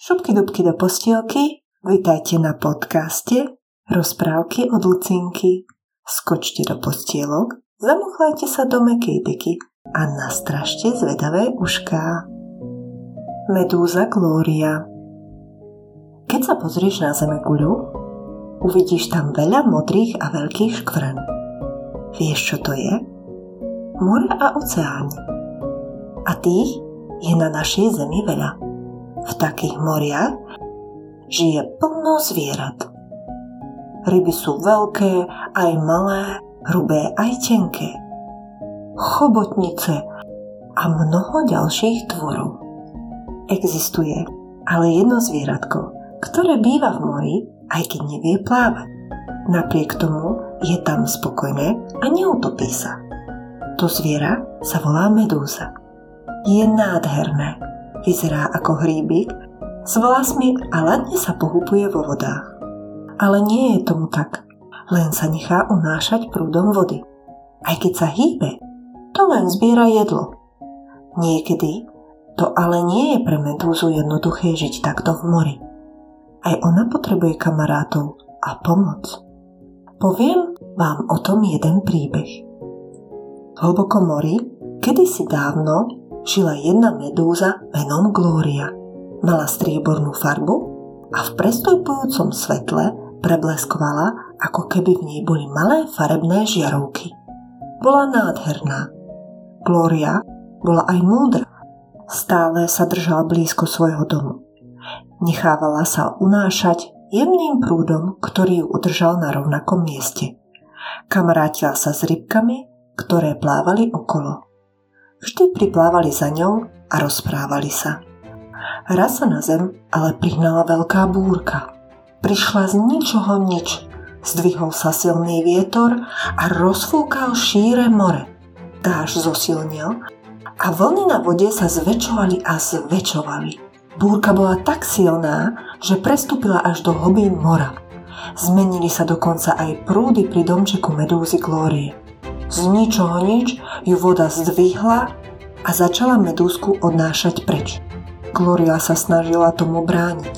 Šupky dubky do postielky, vítajte na podcaste Rozprávky od Lucinky. Skočte do postielok, zamuchlajte sa do mekej deky a nastražte zvedavé ušká. Medúza Glória Keď sa pozrieš na zeme guľu, uvidíš tam veľa modrých a veľkých škvrn. Vieš, čo to je? More a oceán. A tých je na našej zemi veľa. V takých moriach žije plno zvierat. Ryby sú veľké, aj malé, hrubé, aj tenké. Chobotnice a mnoho ďalších tvorov. Existuje ale jedno zvieratko, ktoré býva v mori, aj keď nevie plávať. Napriek tomu je tam spokojné a neutopí sa. To zviera sa volá medúza. Je nádherné Vyzerá ako hríbik s vlasmi a ladne sa pohupuje vo vodách. Ale nie je tomu tak. Len sa nechá unášať prúdom vody. Aj keď sa hýbe, to len zbiera jedlo. Niekedy to ale nie je pre medúzu jednoduché žiť takto v mori. Aj ona potrebuje kamarátov a pomoc. Poviem vám o tom jeden príbeh. Hlboko mori, kedysi dávno, žila jedna medúza menom Glória. Mala striebornú farbu a v prestupujúcom svetle prebleskovala, ako keby v nej boli malé farebné žiarovky. Bola nádherná. Glória bola aj múdra. Stále sa držala blízko svojho domu. Nechávala sa unášať jemným prúdom, ktorý ju udržal na rovnakom mieste. Kamarátila sa s rybkami, ktoré plávali okolo. Vždy priplávali za ňou a rozprávali sa. Raz sa na zem ale prihnala veľká búrka. Prišla z ničoho nič. Zdvihol sa silný vietor a rozfúkal šíre more. Dáž zosilnil a vlny na vode sa zväčšovali a zväčšovali. Búrka bola tak silná, že prestúpila až do hlbín mora. Zmenili sa dokonca aj prúdy pri domčeku medúzy Glórie. Z ničoho nič ju voda zdvihla a začala medúzku odnášať preč. Gloria sa snažila tomu brániť.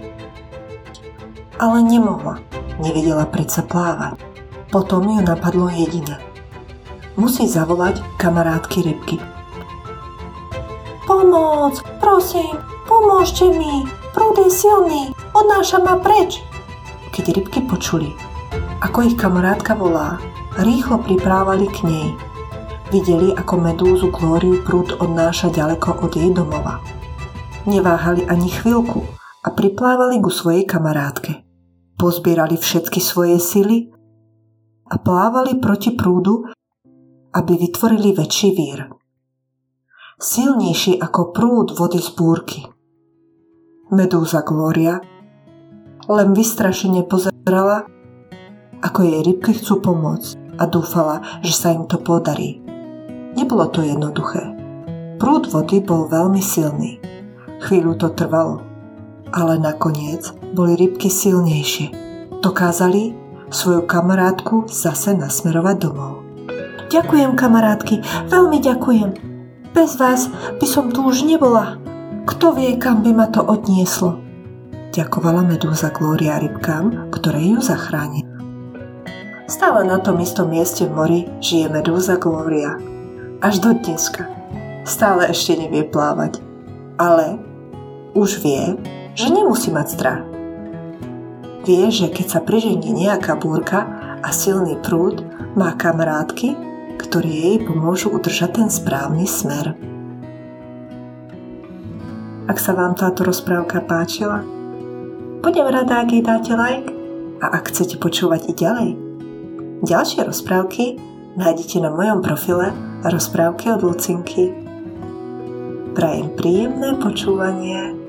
Ale nemohla, nevedela predsa plávať. Potom ju napadlo jediné. Musí zavolať kamarátky rybky. Pomoc, prosím, pomôžte mi, prúd je silný, odnáša ma preč. Keď rybky počuli, ako ich kamarátka volá, rýchlo priprávali k nej. Videli, ako medúzu Glóriu prúd odnáša ďaleko od jej domova. Neváhali ani chvíľku a priplávali ku svojej kamarátke. Pozbierali všetky svoje sily a plávali proti prúdu, aby vytvorili väčší vír. Silnejší ako prúd vody z búrky. Medúza Glória len vystrašene pozerala, ako jej rybky chcú pomôcť a dúfala, že sa im to podarí. Nebolo to jednoduché. Prúd vody bol veľmi silný. Chvíľu to trvalo, ale nakoniec boli rybky silnejšie. Dokázali svoju kamarátku zase nasmerovať domov. Ďakujem, kamarátky, veľmi ďakujem. Bez vás by som tu už nebola. Kto vie, kam by ma to odnieslo? Ďakovala medúza Glória rybkám, ktoré ju zachránili. Stále na tom istom mieste v mori žije medúza Gloria. Až do dneska. Stále ešte nevie plávať. Ale už vie, že nemusí mať strach. Vie, že keď sa priženie nejaká búrka a silný prúd, má kamarátky, ktorí jej pomôžu udržať ten správny smer. Ak sa vám táto rozprávka páčila, budem rada, ak jej dáte like a ak chcete počúvať i ďalej, Ďalšie rozprávky nájdete na mojom profile Rozprávky od Lucinky. Prajem príjemné počúvanie.